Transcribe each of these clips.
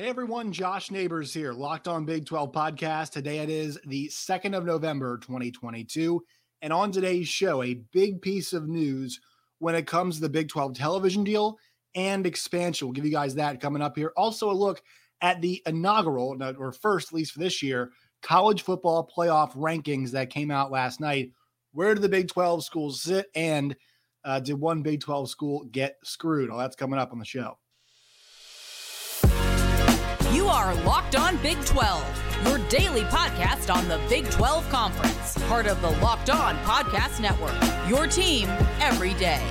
Hey everyone, Josh Neighbors here, Locked On Big 12 podcast. Today it is the 2nd of November, 2022. And on today's show, a big piece of news when it comes to the Big 12 television deal and expansion. We'll give you guys that coming up here. Also, a look at the inaugural, or first, at least for this year, college football playoff rankings that came out last night. Where do the Big 12 schools sit? And uh, did one Big 12 school get screwed? All that's coming up on the show. You are Locked On Big 12, your daily podcast on the Big 12 Conference, part of the Locked On Podcast Network. Your team every day.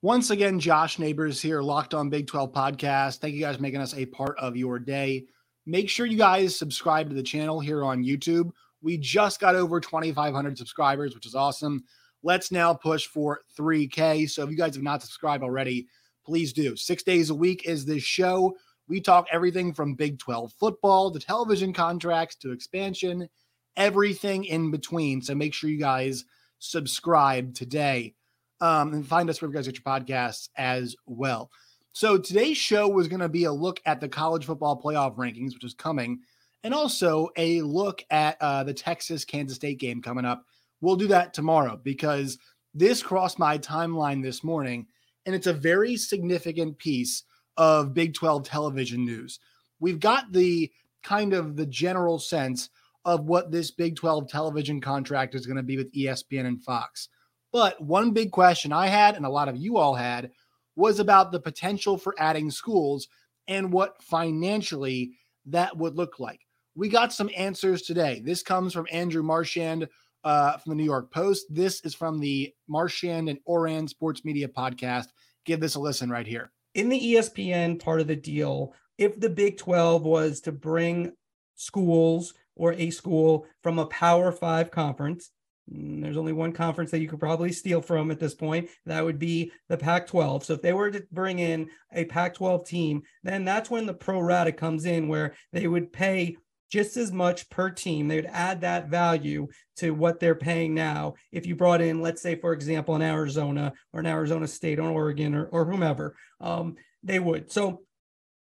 Once again, Josh Neighbors here, Locked On Big 12 podcast. Thank you guys for making us a part of your day. Make sure you guys subscribe to the channel here on YouTube. We just got over 2,500 subscribers, which is awesome. Let's now push for 3K. So if you guys have not subscribed already, please do. Six days a week is this show. We talk everything from Big 12 football to television contracts to expansion, everything in between. So make sure you guys subscribe today um, and find us wherever you guys get your podcasts as well. So today's show was going to be a look at the college football playoff rankings, which is coming, and also a look at uh, the Texas Kansas State game coming up. We'll do that tomorrow because this crossed my timeline this morning and it's a very significant piece of Big 12 television news. We've got the kind of the general sense of what this Big 12 television contract is going to be with ESPN and Fox. But one big question I had, and a lot of you all had, was about the potential for adding schools and what financially that would look like. We got some answers today. This comes from Andrew Marchand uh, from the New York Post. This is from the Marchand and Ourand Sports Media podcast. Give this a listen right here. In the ESPN part of the deal, if the Big 12 was to bring schools or a school from a Power Five conference, mm, there's only one conference that you could probably steal from at this point. That would be the Pac 12. So if they were to bring in a Pac 12 team, then that's when the pro rata comes in, where they would pay just as much per team. They would add that value to what they're paying now. If you brought in, let's say, for example, an Arizona or an Arizona State or Oregon or, or whomever, um, they would. So,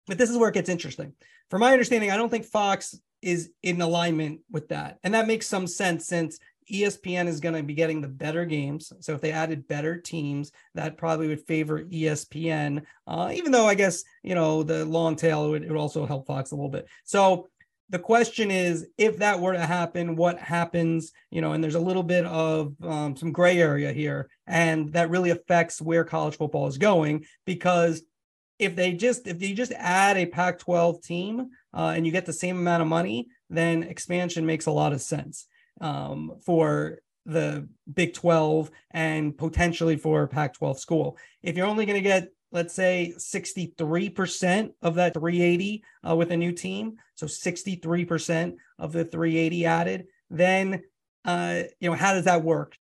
but this is where it gets interesting. From my understanding, I don't think Fox is in alignment with that. And that makes some sense since ESPN is going to be getting the better games. So if they added better teams, that probably would favor ESPN. Uh, even though I guess you know the long tail would, would also help Fox a little bit. So the question is if that were to happen what happens you know and there's a little bit of um, some gray area here and that really affects where college football is going because if they just if you just add a pac 12 team uh, and you get the same amount of money then expansion makes a lot of sense um, for the big 12 and potentially for pac 12 school. If you're only going to get let's say 63% of that 380 uh, with a new team, so 63% of the 380 added, then uh, you know how does that work?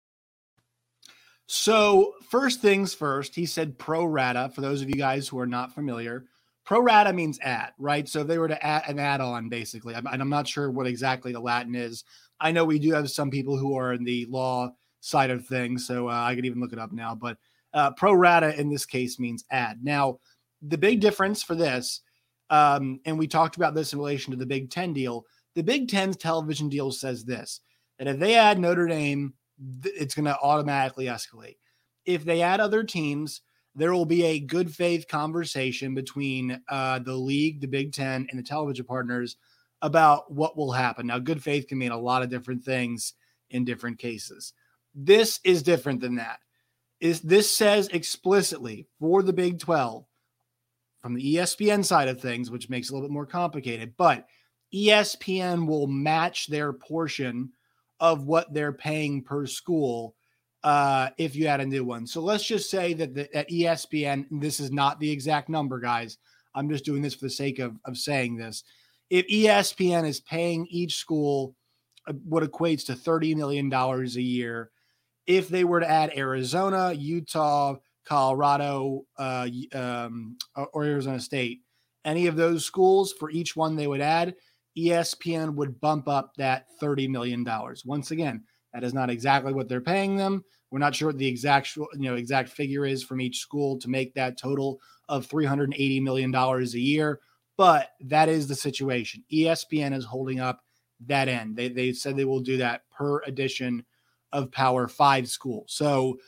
So first things first, he said pro rata. For those of you guys who are not familiar, pro rata means add, right? So if they were to add an add-on, basically, and I'm not sure what exactly the Latin is. I know we do have some people who are in the law side of things, so uh, I could even look it up now, but uh, pro rata in this case means add. Now, the big difference for this, um, and we talked about this in relation to the Big Ten deal. The Big Ten's television deal says this that if they add Notre Dame, it's going to automatically escalate. If they add other teams, there will be a good faith conversation between uh, the league, the Big Ten, and the television partners about what will happen. Now, good faith can mean a lot of different things in different cases. This is different than that is this says explicitly for the Big 12 from the ESPN side of things, which makes it a little bit more complicated, but ESPN will match their portion of what they're paying per school uh, if you add a new one. So let's just say that the, at ESPN, this is not the exact number, guys. I'm just doing this for the sake of, of saying this. If ESPN is paying each school uh, what equates to $30 million a year, if they were to add Arizona, Utah, Colorado, uh, um, or Arizona State, any of those schools for each one they would add, ESPN would bump up that $30 million. Once again, that is not exactly what they're paying them, We're not sure what the exact you know exact figure is from each school to make that total of 380 million dollars a year, but that is the situation. ESPN is holding up that end. They they said they will do that per edition of Power 5 school. So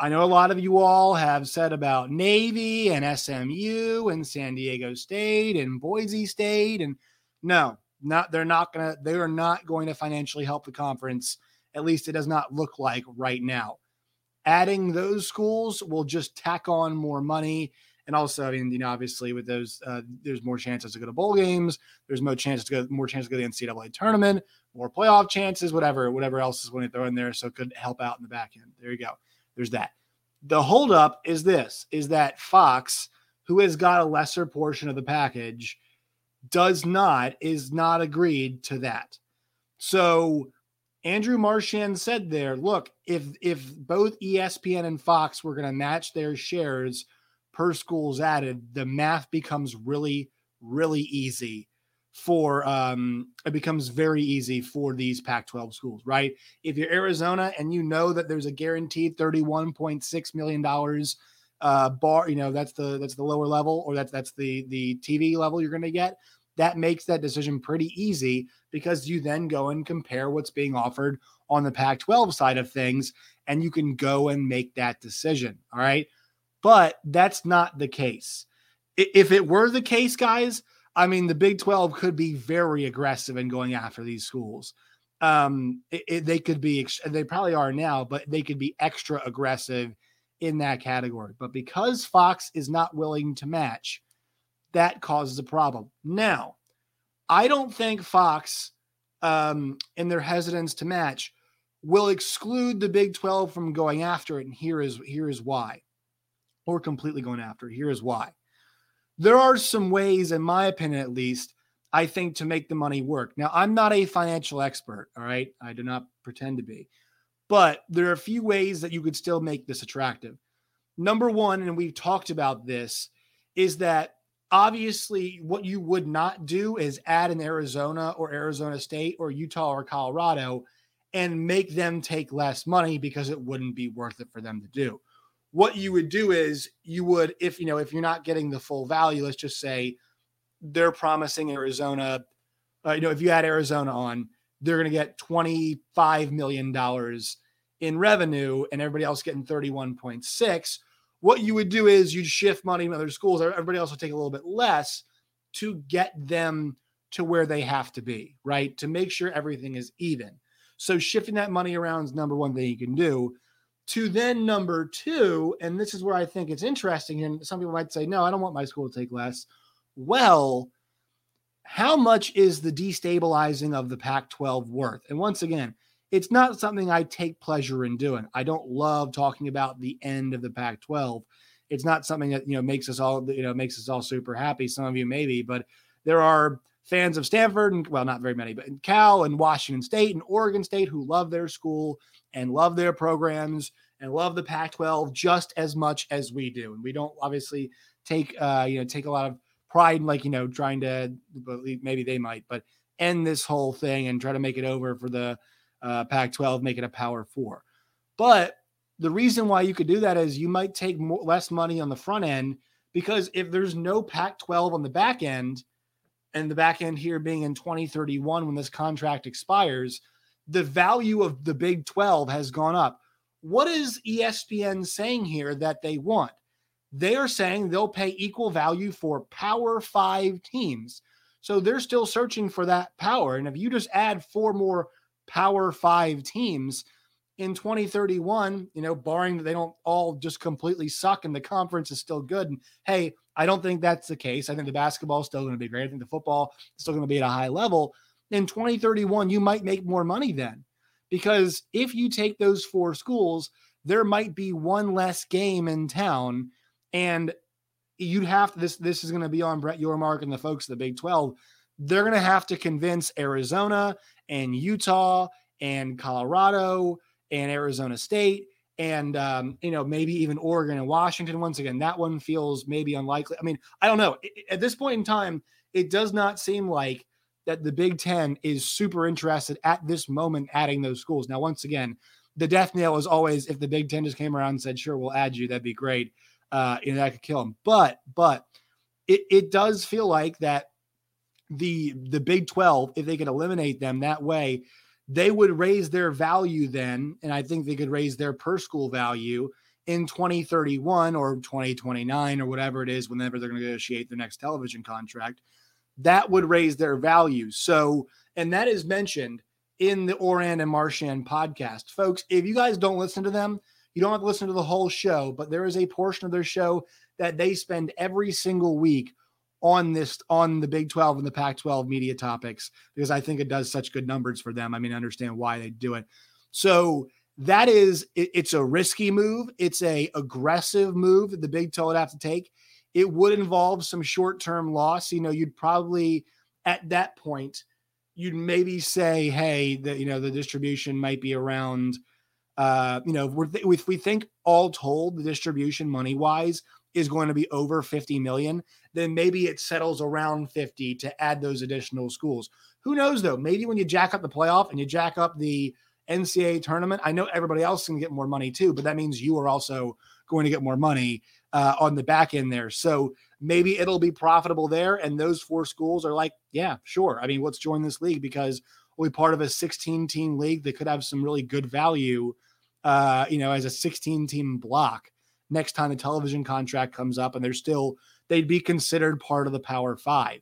I know a lot of you all have said about Navy and SMU and San Diego State and Boise State and no, not they're not to they are not going to financially help the conference. At least it does not look like right now. Adding those schools will just tack on more money and also, I mean, you know, obviously with those, uh, there's more chances to go to bowl games. There's more chances to go, more chances to go to the NCAA tournament, more playoff chances, whatever, whatever else is going to throw in there. So it could help out in the back end. There you go. There's that. The holdup is this: is that Fox, who has got a lesser portion of the package, does not is not agreed to that. So Andrew Marchand said there, look, if if both ESPN and Fox were going to match their shares per schools added, the math becomes really, really easy for um it becomes very easy for these Pac-12 schools, right? If you're Arizona and you know that there's a guaranteed 31.6 million dollars uh bar, you know, that's the that's the lower level or that's that's the the TV level you're going to get, that makes that decision pretty easy because you then go and compare what's being offered on the Pac-12 side of things and you can go and make that decision, all right? But that's not the case. If it were the case, guys, I mean, the Big 12 could be very aggressive in going after these schools. Um, it, it, they could be, they probably are now, but they could be extra aggressive in that category. But because Fox is not willing to match, that causes a problem. Now, I don't think Fox, um, in their hesitance to match, will exclude the Big 12 from going after it. And here is here is why or completely going after. Here's why. There are some ways, in my opinion at least, I think to make the money work. Now, I'm not a financial expert, all right? I do not pretend to be. But there are a few ways that you could still make this attractive. Number one, and we've talked about this, is that obviously what you would not do is add an Arizona or Arizona State or Utah or Colorado and make them take less money because it wouldn't be worth it for them to do what you would do is you would if you know if you're not getting the full value let's just say they're promising arizona uh, you know if you add arizona on they're going to get 25 million dollars in revenue and everybody else getting 31.6 what you would do is you'd shift money in other schools everybody else will take a little bit less to get them to where they have to be right? To make sure everything is even. So shifting that money around is number one thing you can do to then number two, and this is where I think it's interesting. And some people might say, no, I don't want my school to take less. Well, how much is the destabilizing of the Pac 12 worth? And once again, it's not something I take pleasure in doing. I don't love talking about the end of the Pac 12. It's not something that, you know, makes us all, you know, makes us all super happy. Some of you maybe, but there are fans of Stanford and, well, not very many, but Cal and Washington State and Oregon State who love their school and love their programs and love the Pac-12 just as much as we do. And we don't obviously take uh, you know take a lot of pride in like you know trying to maybe they might, but end this whole thing and try to make it over for the uh, Pac-12, make it a Power Four. But the reason why you could do that is you might take more, less money on the front end because if there's no Pac-12 on the back end, and the back end here being in 2031 when this contract expires the value of the Big 12 has gone up. What is ESPN saying here that they want? They are saying they'll pay equal value for Power Five teams. So they're still searching for that power. And if you just add four more Power Five teams in 2031, you know, barring that they don't all just completely suck and the conference is still good. And hey, I don't think that's the case. I think the basketball is still going to be great. I think the football is still going to be at a high level in 2031, you might make more money then. Because if you take those four schools, there might be one less game in town. And you'd have to, this, this is going to be on Brett Yormark and the folks of the Big 12. They're going to have to convince Arizona and Utah and Colorado and Arizona State and um, you know maybe even Oregon and Washington. Once again, that one feels maybe unlikely. I mean, I don't know. At this point in time, it does not seem like that the Big Ten is super interested at this moment adding those schools. Now, once again, the death nail is always if the Big Ten just came around and said, "Sure, we'll add you," that'd be great. Uh, you know, that could kill them. But but it it does feel like that the the Big Twelve, if they could eliminate them that way, they would raise their value then, and I think they could raise their per school value in 2031 or 2029 or whatever it is, whenever they're going to negotiate their next television contract. That would raise their value. So, and that is mentioned in the Ourand and Marchand podcast. Folks, if you guys don't listen to them, you don't have to listen to the whole show, but there is a portion of their show that they spend every single week on this on the Big 12 and the Pac 12 media topics because I think it does such good numbers for them. I mean, I understand why they do it. So that is it, it's a risky move. It's a aggressive move that the Big 12 would have to take. It would involve some short-term loss. You know, you'd probably at that point you'd maybe say, hey, that you know the distribution might be around. Uh, you know, if, th- if we think all told, the distribution money wise is going to be over 50 million, then maybe it settles around 50 to add those additional schools. Who knows though? Maybe when you jack up the playoff and you jack up the NCAA tournament, I know everybody else can get more money too, but that means you are also going to get more money uh, on the back end there. So maybe it'll be profitable there. And those four schools are like, yeah, sure. I mean, let's join this league because we'll be part of a 16 team league that could have some really good value, uh, you know, as a 16 team block next time the television contract comes up and they're still, they'd be considered part of the Power Five,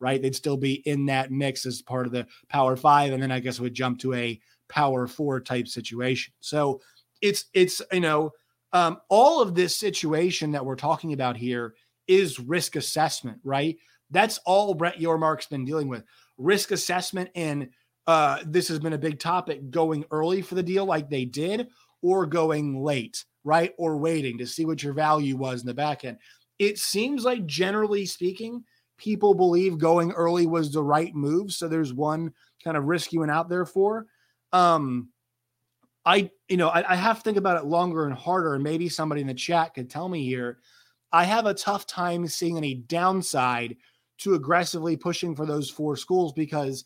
right? They'd still be in that mix as part of the Power Five. And then I guess it would jump to a Power Four type situation. So it's, it's, you know, um, all of this situation that we're talking about here is risk assessment, right? That's all Brett Yormark's been dealing with risk assessment. And uh, this has been a big topic going early for the deal, like they did, or going late, right? Or waiting to see what your value was in the back end. It seems like, generally speaking, people believe going early was the right move. So there's one kind of risk you went out there for. Um, I, you know, I, I have to think about it longer and harder. And maybe somebody in the chat could tell me here. I have a tough time seeing any downside to aggressively pushing for those four schools because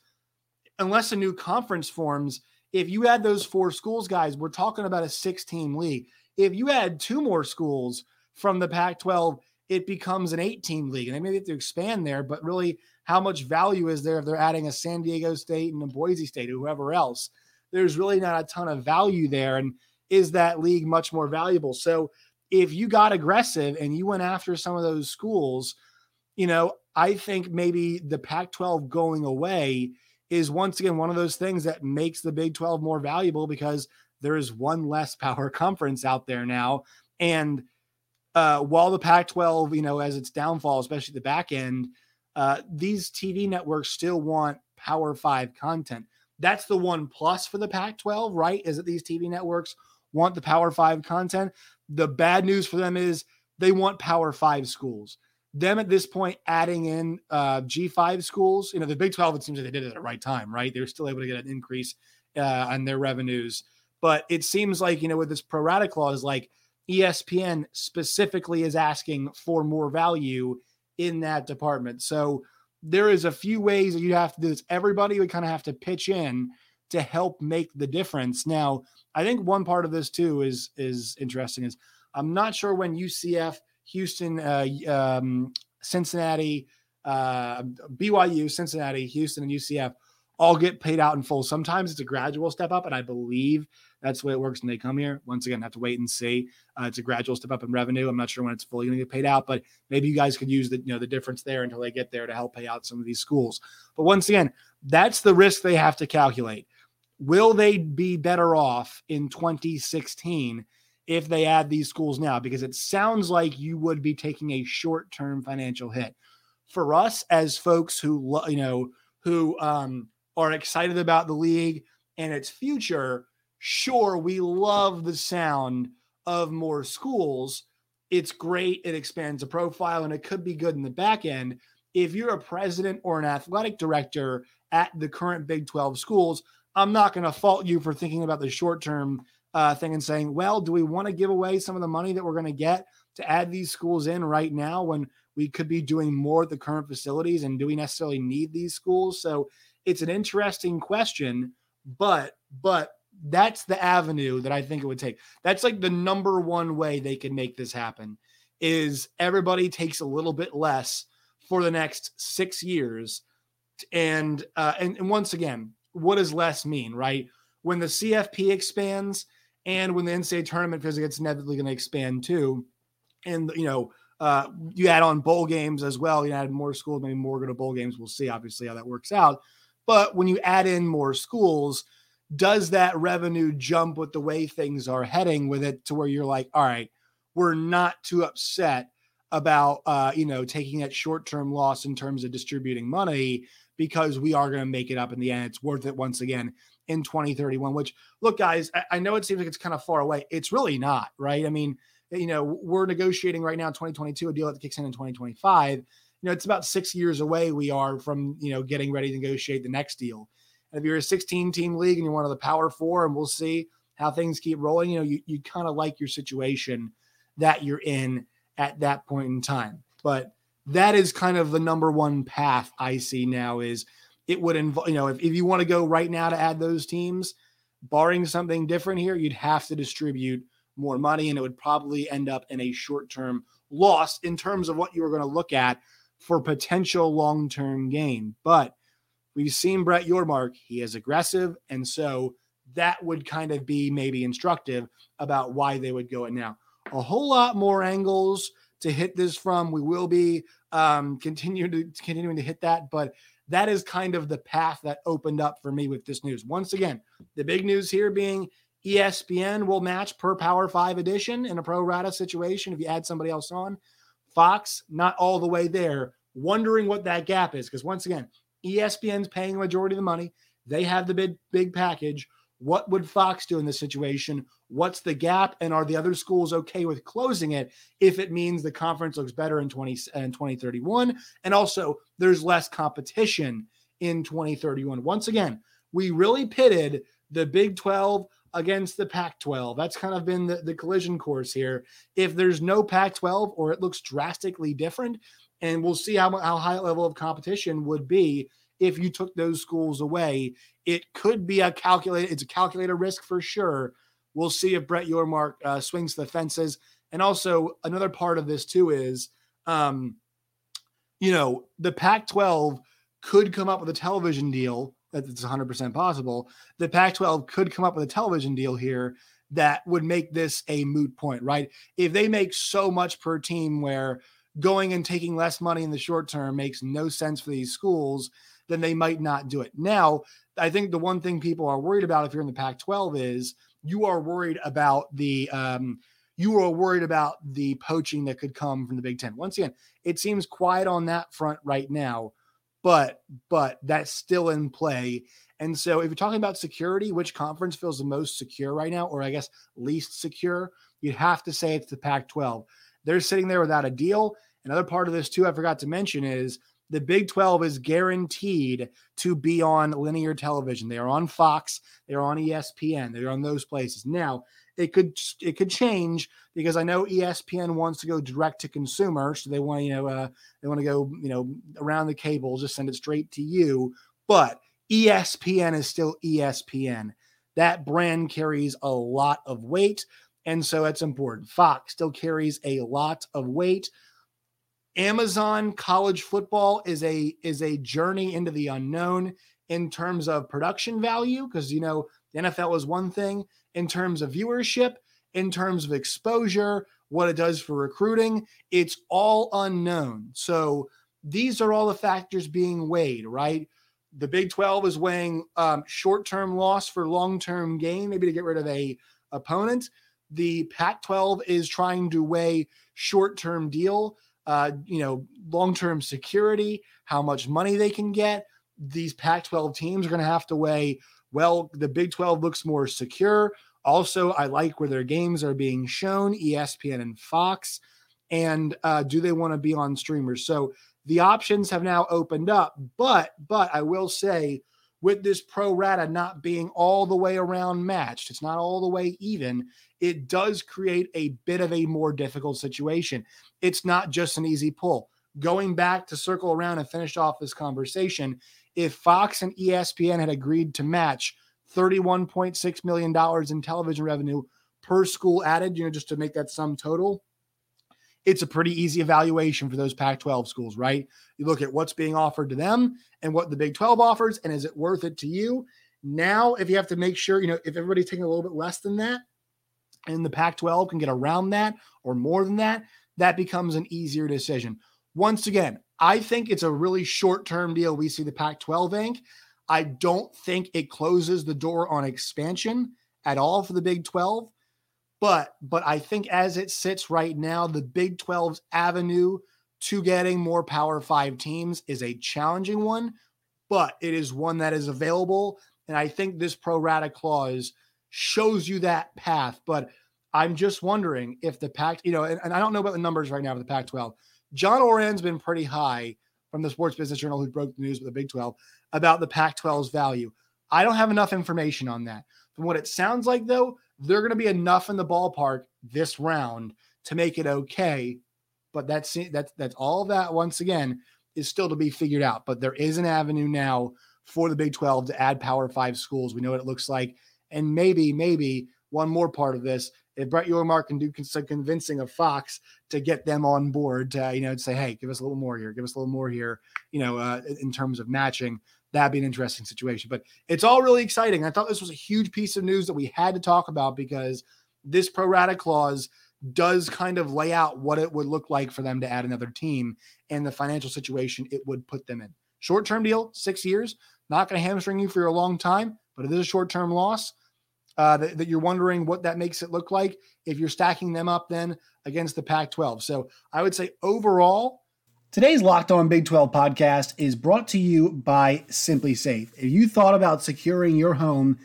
unless a new conference forms, if you add those four schools, guys, we're talking about a six team league. If you add two more schools from the Pac 12, it becomes an eight team league. And they maybe have to expand there, but really, how much value is there if they're adding a San Diego State and a Boise State or whoever else? there's really not a ton of value there. And is that league much more valuable? So if you got aggressive and you went after some of those schools, you know, I think maybe the Pac 12 going away is once again one of those things that makes the Big 12 more valuable because there is one less power conference out there now. And uh, while the Pac 12, you know, as its downfall, especially the back end, uh, these TV networks still want Power Five content. That's the one plus for the Pac 12, right? Is that these TV networks want the Power Five content. The bad news for them is they want Power Five schools. Them at this point adding in uh, G5 schools, you know, the Big 12, it seems like they did it at the right time, right? They're still able to get an increase uh, on their revenues. But it seems like, you know, with this pro rata clause, like ESPN specifically is asking for more value in that department. So there is a few ways that you have to do this. Everybody would kind of have to pitch in to help make the difference. Now, I think one part of this too is is interesting. Is I'm not sure when UCF, Houston, uh, um, Cincinnati, uh, BYU, Cincinnati, Houston, and UCF all get paid out in full. Sometimes it's a gradual step up, and I believe that's the way it works when they come here. Once again, have to wait and see. Uh, it's a gradual step up in revenue. I'm not sure when it's fully going to get paid out, but maybe you guys could use the you know the difference there until they get there to help pay out some of these schools. But once again, that's the risk they have to calculate. Will they be better off in 2016 if they add these schools now? Because it sounds like you would be taking a short-term financial hit. For us as folks who you know who um, are excited about the league and its future, sure, we love the sound of more schools. It's great. It expands the profile and it could be good in the back end. If you're a president or an athletic director at the current Big 12 schools, I'm not going to fault you for thinking about the short term uh, thing and saying, well, do we want to give away some of the money that we're going to get to add these schools in right now when we could be doing more at the current facilities? And do we necessarily need these schools? So it's an interesting question, but, but that's the avenue that I think it would take. That's like the number one way they can make this happen is everybody takes a little bit less for the next six years. And uh, and, and once again, what does less mean, right? When the CFP expands and when the NCAA tournament because it's inevitably going to expand too, and you know, uh, you add on bowl games as well. You add more schools, maybe more go to bowl games. We'll see, obviously, how that works out. But when you add in more schools, does that revenue jump with the way things are heading with it to where you're like, all right, we're not too upset about uh, you know taking that short-term loss in terms of distributing money because we are going to make it up in the end. It's worth it once again in 2031. Which look, guys, I, I know it seems like it's kind of far away. It's really not, right? I mean, you know, we're negotiating right now 2022 a deal that kicks in in 2025. You know, it's about six years away. We are from you know getting ready to negotiate the next deal. And if you're a 16 team league and you're one of the power four, and we'll see how things keep rolling, you know, you, you kind of like your situation that you're in at that point in time. But that is kind of the number one path I see now is it would involve, you know, if, if you want to go right now to add those teams, barring something different here, you'd have to distribute more money and it would probably end up in a short term loss in terms of what you were going to look at for potential long term gain. But we've seen Brett Yormark, he is aggressive. And so that would kind of be maybe instructive about why they would go it now. A whole lot more angles to hit this from. We will be um, continue to continuing to hit that, but that is kind of the path that opened up for me with this news. Once again, the big news here being ESPN will match per Power Five edition in a pro rata situation if you add somebody else on. Fox, not all the way there, wondering what that gap is. Because once again, ESPN's paying the majority of the money. They have the big, big package. What would Fox do in this situation? What's the gap? And are the other schools okay with closing it if it means the conference looks better in 20 and 2031? And also there's less competition in 2031. Once again, we really pitted the Big 12 against the Pac 12. That's kind of been the, the collision course here. If there's no Pac 12 or it looks drastically different, and we'll see how, how high level of competition would be if you took those schools away. It could be a calculated, it's a calculated risk for sure. We'll see if Brett Yormark uh, swings the fences. And also, another part of this too is, um, you know, the Pac 12 could come up with a television deal. That's 100% possible. The Pac 12 could come up with a television deal here that would make this a moot point, right? If they make so much per team where going and taking less money in the short term makes no sense for these schools, then they might not do it. Now, I think the one thing people are worried about if you're in the Pac 12 is you are worried about the, um, you are worried about the poaching that could come from the Big Ten. Once again, it seems quiet on that front right now, but but that's still in play. And so, if you're talking about security, which conference feels the most secure right now, or I guess least secure, you'd have to say it's the Pac 12. They're sitting there without a deal. Another part of this, too, I forgot to mention is the Big 12 is guaranteed to be on linear television. They are on Fox, they're on ESPN, they're on those places. Now, it could it could change because I know ESPN wants to go direct to consumer, so they want you know uh, they want to go you know around the cable, just send it straight to you. But ESPN is still ESPN. That brand carries a lot of weight. And so it's important. Fox still carries a lot of weight. Amazon college football is a is a journey into the unknown in terms of production value because you know the NFL is one thing in terms of viewership, in terms of exposure, what it does for recruiting, it's all unknown. So these are all the factors being weighed, right? The Big 12 is weighing um, short-term loss for long-term gain, maybe to get rid of a opponent the Pac 12 is trying to weigh short term deal, uh, you know, long term security, how much money they can get. These Pac 12 teams are going to have to weigh, well, the Big 12 looks more secure. Also, I like where their games are being shown, ESPN and Fox. And uh, do they want to be on streamers? So the options have now opened up. But, but I will say, with this pro rata not being all the way around matched, it's not all the way even, it does create a bit of a more difficult situation. It's not just an easy pull. Going back to circle around and finish off this conversation, if Fox and ESPN had agreed to match $31.6 million in television revenue per school added, you know, just to make that sum total. It's a pretty easy evaluation for those Pac 12 schools, right? You look at what's being offered to them and what the Big 12 offers, and is it worth it to you? Now, if you have to make sure, you know, if everybody's taking a little bit less than that and the Pac 12 can get around that or more than that, that becomes an easier decision. Once again, I think it's a really short term deal. We see the Pac 12 Inc. I don't think it closes the door on expansion at all for the Big 12. But but I think as it sits right now, the Big 12's avenue to getting more Power 5 teams is a challenging one, but it is one that is available and I think this pro rata clause shows you that path. But I'm just wondering if the Pac, you know, and, and I don't know about the numbers right now for the Pac 12. John Ourand's been pretty high from the Sports Business Journal, who broke the news with the Big 12 about the Pac 12's value. I don't have enough information on that. From what it sounds like, though, they're going to be enough in the ballpark this round to make it okay. But that's that's that's all that once again is still to be figured out. But there is an avenue now for the Big 12 to add Power Five schools. We know what it looks like. And maybe, maybe one more part of this, if Brett Yormark can do some convincing of Fox to get them on board to, you know, to say, hey, give us a little more here, give us a little more here, you know, uh, in terms of matching, that'd be an interesting situation. But it's all really exciting. I thought this was a huge piece of news that we had to talk about because this pro rata clause does kind of lay out what it would look like for them to add another team and the financial situation it would put them in. Short term deal, six years, not going to hamstring you for a long time, but it is a short term loss. Uh, that, that, you're wondering what that makes it look like if you're stacking them up then against the Pac 12. So I would say overall, Today's Locked On Big 12 podcast is brought to you by SimpliSafe. If you thought about securing your home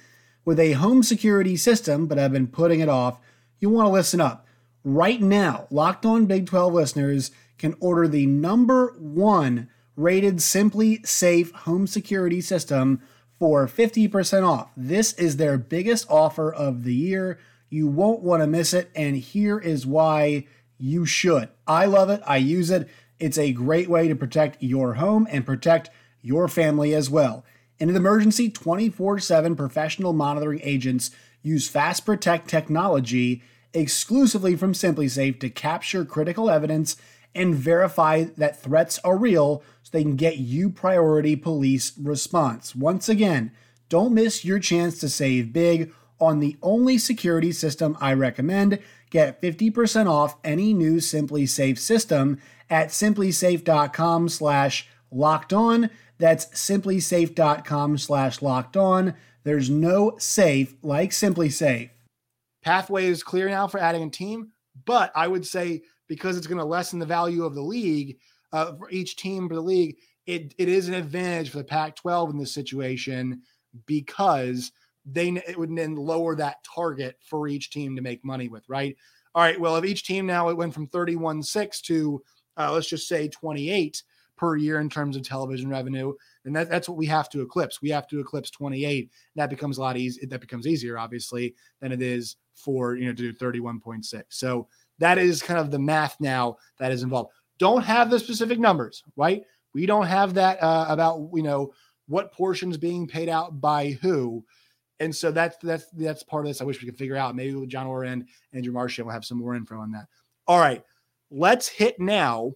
with a home security system but have been putting it off, you want to listen up. Right now, Locked On Big 12 listeners can order the number one rated SimpliSafe home security system for 50% off. This is their biggest offer of the year. You won't want to miss it, and here is why you should. I love it, I use it. It's a great way to protect your home and protect your family as well. In an emergency, 24 7 professional monitoring agents use Fast Protect technology exclusively from SimpliSafe to capture critical evidence and verify that threats are real so they can get you priority police response. Once again, don't miss your chance to save big on the only security system I recommend. Get 50% off any new SimpliSafe system at simplisafe.com slash locked on. That's simplisafe.com slash locked on. There's no safe like SimpliSafe. Pathway is clear now for adding a team, but I would say because it's going to lessen the value of the league uh, for each team for the league. It, it is an advantage for the Pac-12 in this situation because they it would then lower that target for each team to make money with, right? All right. Well, if each team now it went from 31 6 to uh, let's just say 28 per year in terms of television revenue, and that, that's what we have to eclipse. We have to eclipse 28. That becomes a lot easier That becomes easier, obviously, than it is for you know to do 31.6. So that is kind of the math now that is involved. Don't have the specific numbers, right? We don't have that uh, about you know what portions being paid out by who, and so that's that's that's part of this. I wish we could figure out. Maybe with John Ourand, Andrew Marchand will have some more info on that. All right, let's hit now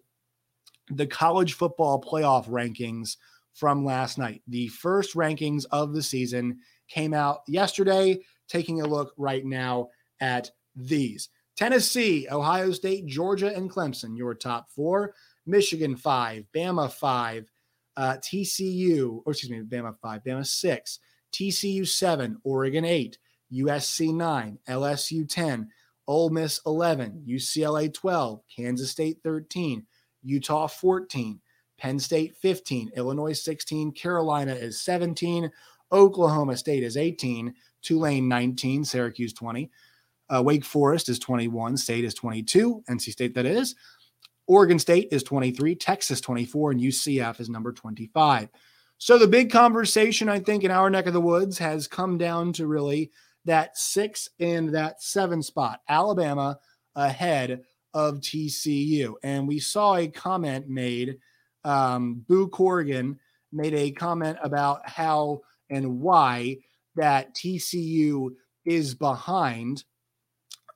the college football playoff rankings from last night. The first rankings of the season came out yesterday. Taking a look right now at these. Tennessee, Ohio State, Georgia, and Clemson, your top four. Michigan, five. Bama, five. Uh, TCU, or excuse me, Bama, five. Bama, six. TCU, seven. Oregon, eight. USC, nine. LSU, 10. Ole Miss, 11. UCLA, 12. Kansas State, 13. Utah, 14. Penn State, 15. Illinois, 16. Carolina is 17. Oklahoma State is 18. Tulane, 19. Syracuse, 20. Uh, Wake Forest is 21, State is 22, NC State that is. Oregon State is 23, Texas 24, and UCF is number 25. So the big conversation, I think, in our neck of the woods has come down to really that six and that seven spot. Alabama ahead of TCU. And we saw a comment made, um, Boo Corrigan made a comment about how and why that TCU is behind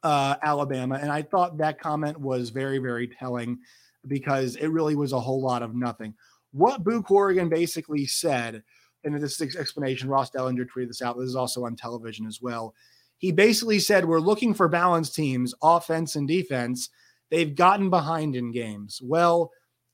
uh, Alabama. And I thought that comment was very, very telling because it really was a whole lot of nothing. What Boo Corrigan basically said, and this explanation, Ross Dellenger tweeted this out. This is also on television as well. He basically said, We're looking for balanced teams, offense and defense. They've gotten behind in games. Well,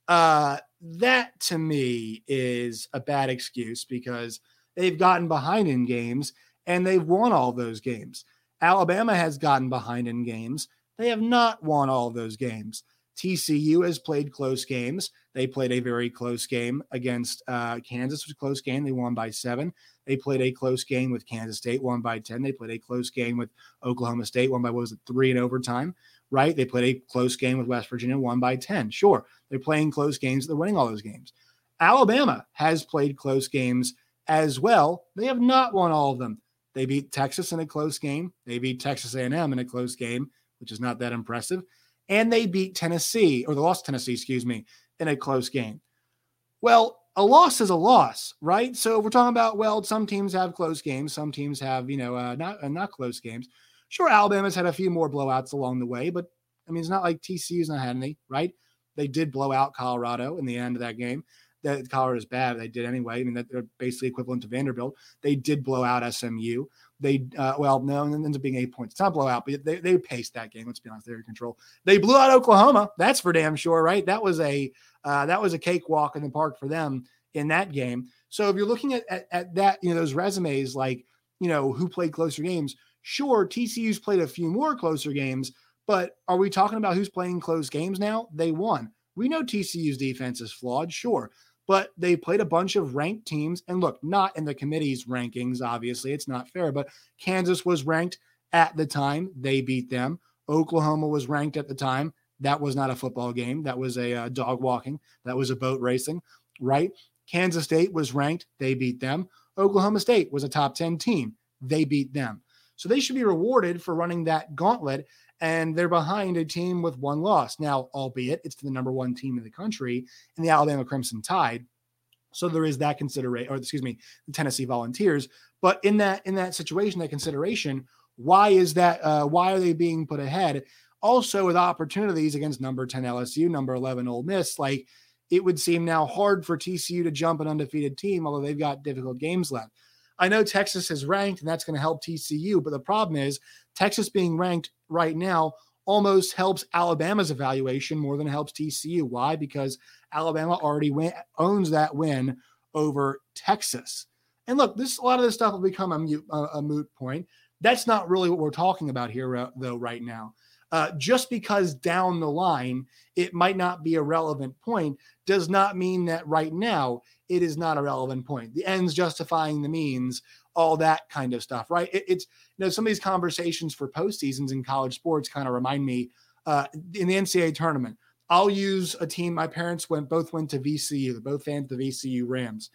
uh, that to me is a bad excuse because they've gotten behind in games and they've won all those games. Alabama has gotten behind in games. They have not won all those games. TCU has played close games. They played a very close game against uh, Kansas, was a close game. They won by seven. They played a close game with Kansas State, won by 10. They played a close game with Oklahoma State, won by, what was it, three in overtime, right? They played a close game with West Virginia, won by 10. Sure, they're playing close games. They're winning all those games. Alabama has played close games as well. They have not won all of them. They beat Texas in a close game. They beat Texas A&M in a close game, which is not that impressive. And they beat Tennessee, or they lost Tennessee, excuse me, in a close game. Well, a loss is a loss, right? So we're talking about well, some teams have close games, some teams have you know uh, not uh, not close games. Sure, Alabama's had a few more blowouts along the way, but I mean it's not like TCU's not had any, right? They did blow out Colorado in the end of that game that Colorado is bad. They did anyway. I mean, that they're basically equivalent to Vanderbilt. They did blow out SMU. They, uh, well, no, it ends up being eight points. It's not blowout, but they, they paced that game. Let's be honest, they're in control. They blew out Oklahoma. That's for damn sure, right? That was a uh, that was a cakewalk in the park for them in that game. So if you're looking at, at, at that, you know, those resumes, like you know, who played closer games. Sure, TCU's played a few more closer games, but are we talking about who's playing close games now? They won. We know TCU's defense is flawed, sure, but they played a bunch of ranked teams. And look, not in the committee's rankings, obviously, it's not fair, but Kansas was ranked at the time. They beat them. Oklahoma was ranked at the time. That was not a football game. That was a uh, dog walking. That was a boat racing, right? Kansas State was ranked. They beat them. Oklahoma State was a top 10 team. They beat them. So they should be rewarded for running that gauntlet and they're behind a team with one loss. Now, albeit it's the number one team in the country in the Alabama Crimson Tide. So there is that consideration, or excuse me, the Tennessee Volunteers. But in that in that situation, that consideration, why is that? Uh, why are they being put ahead? Also, with opportunities against number ten LSU, number eleven Ole Miss, like it would seem now hard for TCU to jump an undefeated team, although they've got difficult games left. I know Texas is ranked, and that's going to help TCU. But the problem is Texas being ranked right now almost helps Alabama's evaluation more than it helps TCU. Why? Because Alabama already owns that win over Texas. And look, this a lot of this stuff will become a, mute, a, a moot point. That's not really what we're talking about here, uh, though. Right now, uh, just because down the line it might not be a relevant point does not mean that right now it is not a relevant point. The ends justifying the means, all that kind of stuff, right? It, it's you know some of these conversations for postseasons in college sports kind of remind me uh, in the NCAA tournament. I'll use a team. My parents went both went to VCU. They're both fans of the VCU Rams.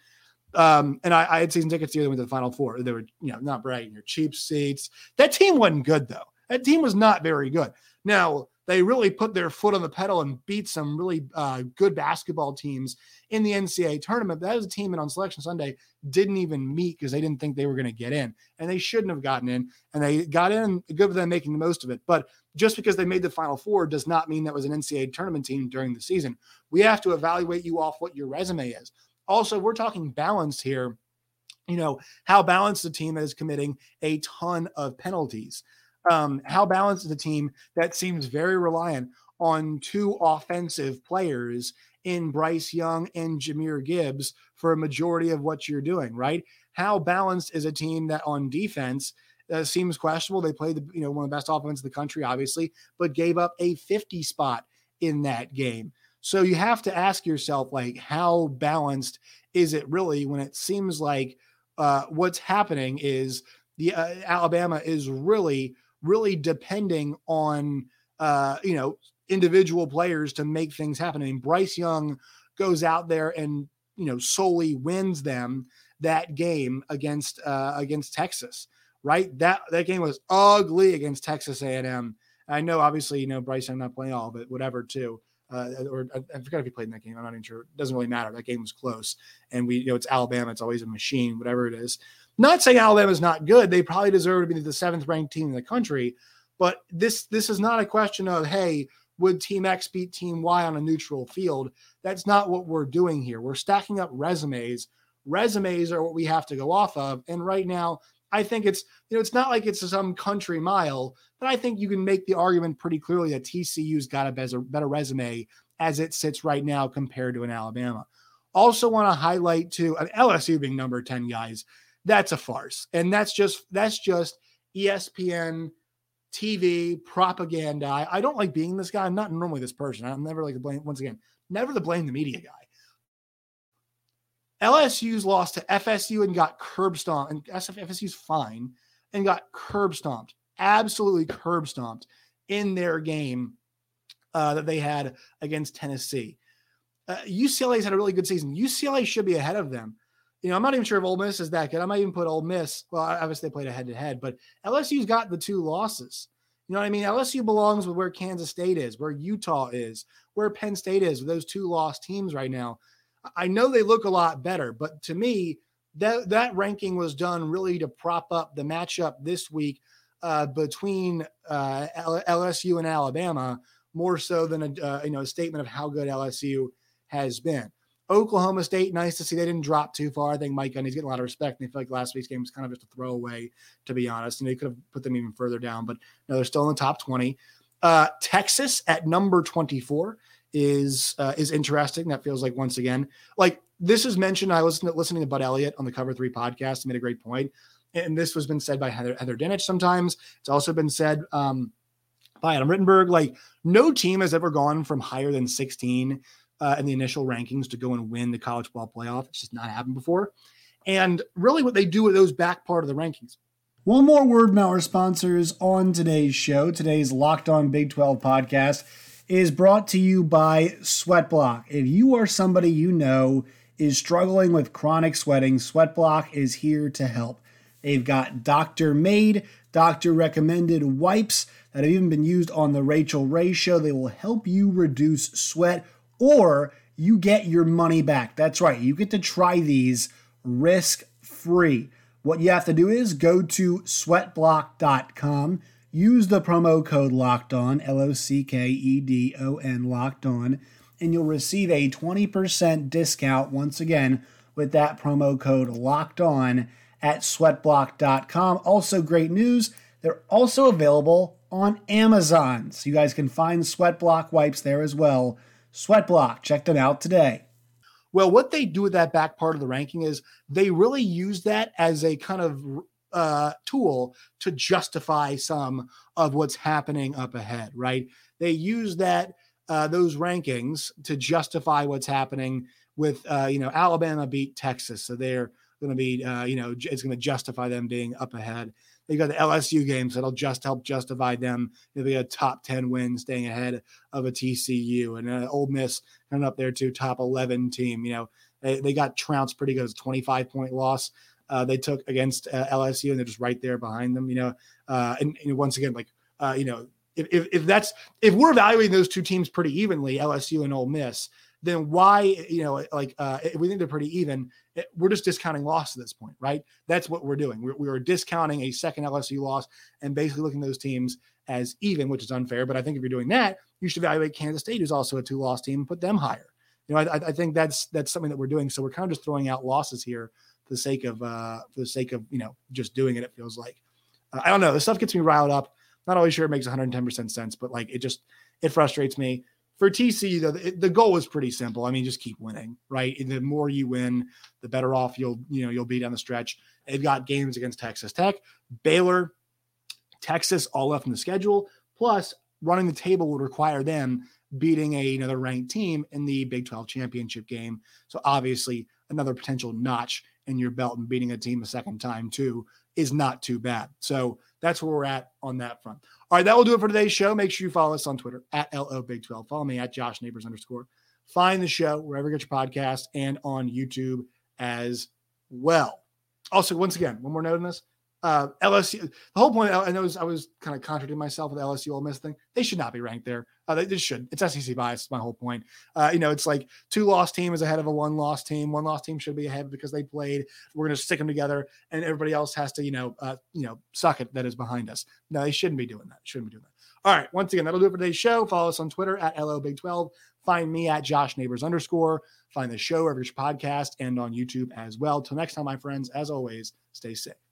Um, and I, I, had season tickets together went to the Final Four. They were, you know, not bragging, they're cheap seats. That team wasn't good though. That team was not very good. Now they really put their foot on the pedal and beat some really uh, good basketball teams in the NCAA tournament. That was a team that on Selection Sunday didn't even meet because they didn't think they were going to get in, and they shouldn't have gotten in. And they got in. Good for them making the most of it. But just because they made the Final Four does not mean that was an NCAA tournament team during the season. We have to evaluate you off what your resume is. Also, we're talking balance here. You know how balanced a team that is committing a ton of penalties um, how balanced is a team that seems very reliant on two offensive players in Bryce Young and Jahmyr Gibbs for a majority of what you're doing, right? How balanced is a team that on defense uh, seems questionable? They played the you know one of the best offenses in the country, obviously, but gave up a 50 spot in that game. So you have to ask yourself, like, how balanced is it really when it seems like uh, what's happening is the uh, Alabama is really really depending on uh, you know individual players to make things happen. I mean, Bryce Young goes out there and you know solely wins them that game against uh, against Texas. Right, that that game was ugly against Texas A&M. I know, obviously, you know Bryce Young not playing all but whatever, too. Uh, or I, I, forgot if he played in that game. I'm not even sure. It doesn't really matter. That game was close, and we, you know, it's Alabama. It's always a machine, whatever it is. Not saying Alabama's not good. They probably deserve to be the seventh ranked team in the country. But this this is not a question of, hey, would team X beat team Y on a neutral field? That's not what we're doing here. We're stacking up resumes. Resumes are what we have to go off of. And right now, I think it's, you know, it's not like it's some country mile, but I think you can make the argument pretty clearly that TCU's got a better, better resume as it sits right now compared to an Alabama. Also, want to highlight too, an LSU being number 10 guys, that's a farce. And that's just, that's just ESPN TV propaganda. I, I, don't like being this guy. I'm not normally this person. I'm never like a blame, once again, never the blame the media guy. LSU's lost to FSU and got curb stomped, and FSU's fine and got curb stomped, absolutely curb stomped in their game uh, that they had against Tennessee. Uh, UCLA's had a really good season. UCLA should be ahead of them. You know, I'm not even sure if Ole Miss is that good. I might even put Ole Miss. Well, obviously they played a head to head, but LSU's got the two losses. You know what I mean? LSU belongs with where Kansas State is, where Utah is, where Penn State is, with those two lost teams right now. I know they look a lot better, but to me, that that ranking was done really to prop up the matchup this week uh, between uh, LSU and Alabama, more so than a uh, you know a statement of how good LSU has been. Oklahoma State, nice to see they didn't drop too far. I think Mike Gundy's getting a lot of respect, and I feel like last week's game was kind of just a throwaway, to be honest. And they could have put them even further down, but no, they're still in the top 20. Uh, Texas at number 24 is uh, is interesting. That feels like once again, like this is mentioned. I was listening to Bud Elliott on the Cover Three podcast. He made a great point, and this has been said by Heather Heather Dinich. Sometimes it's also been said um, by Adam Rittenberg. Like no team has ever gone from higher than 16 uh, in the initial rankings to go and win the college ball playoff. It's just not happened before. And really, what they do with those back part of the rankings. One more word from our sponsors on today's show. Today's Locked On Big 12 podcast is brought to you by Sweatblock. If you are somebody you know is struggling with chronic sweating, Sweatblock is here to help. They've got doctor made, doctor recommended wipes that have even been used on the Rachael Ray show. They will help you reduce sweat or you get your money back. That's right, you get to try these risk free. What you have to do is go to sweatblock.com, use the promo code locked on, L O C K E D O N, locked on, and you'll receive a 20% discount once again with that promo code locked on at sweatblock.com. Also, great news, they're also available on Amazon. So you guys can find Sweatblock wipes there as well Sweatblock. Check them out today. Well, what they do with that back part of the ranking is they really use that as a kind of uh, tool to justify some of what's happening up ahead, right? They use that uh, those rankings to justify what's happening with uh, you know Alabama beat Texas, so they're going to be uh, you know it's going to justify them being up ahead. They got the LSU games that'll just help justify them. Know, they got top 10 win staying ahead of a TCU and uh, Ole Miss coming up there too, top 11 team. You know, they, they got trounced pretty good. It's 25 point loss. Uh, they took against uh, LSU and they're just right there behind them, you know. Uh, and, and, once again, like, uh, you know, if, if, if that's if we're evaluating those two teams pretty evenly, LSU and Ole Miss, then why, you know, like uh, we think they're pretty even, it, we're just discounting loss at this point, right? That's what we're doing. We're, we are discounting a second LSU loss and basically looking those teams as even, which is unfair. But I think if you're doing that, you should evaluate Kansas State, who's also a two loss team, and put them higher. You know, I, I think that's that's something that we're doing. So we're kind of just throwing out losses here for the sake of uh, for the sake of you know just doing it. It feels like uh, I don't know. This stuff gets me riled up. Not always sure it makes 110 percent sense, but like it just it frustrates me for TCU, though, the, the goal is pretty simple. I mean, just keep winning, right? And the more you win, the better off you'll you know you'll be down the stretch. They've got games against Texas Tech, Baylor, Texas, all left in the schedule. Plus, running the table would require them beating a, another ranked team in the Big 12 championship game. So obviously, another potential notch in your belt and beating a team a second time too is not too bad. So that's where we're at on that front. All right, that will do it for today's show. Make sure you follow us on Twitter at LO Big 12. Follow me at Josh Neighbors underscore. Find the show wherever you get your podcast and on YouTube as well. Also, once again, one more note on this Uh, LSU. The whole point. I know I was kind of contradicting myself with the LSU Ole Miss thing. They should not be ranked there. Uh, they, they should. It's SEC bias. My whole point. Uh, you know, it's like two lost team is ahead of a one lost team. One lost team should be ahead because they played. We're going to stick them together, and everybody else has to, you know, uh, you know, suck it that is behind us. No, they shouldn't be doing that. Shouldn't be doing that. All right. Once again, that'll do it for today's show. Follow us on Twitter at LO Big 12. Find me at Josh Neighbors underscore. Find the show, every podcast, and on YouTube as well. Till next time, my friends, as always, stay safe.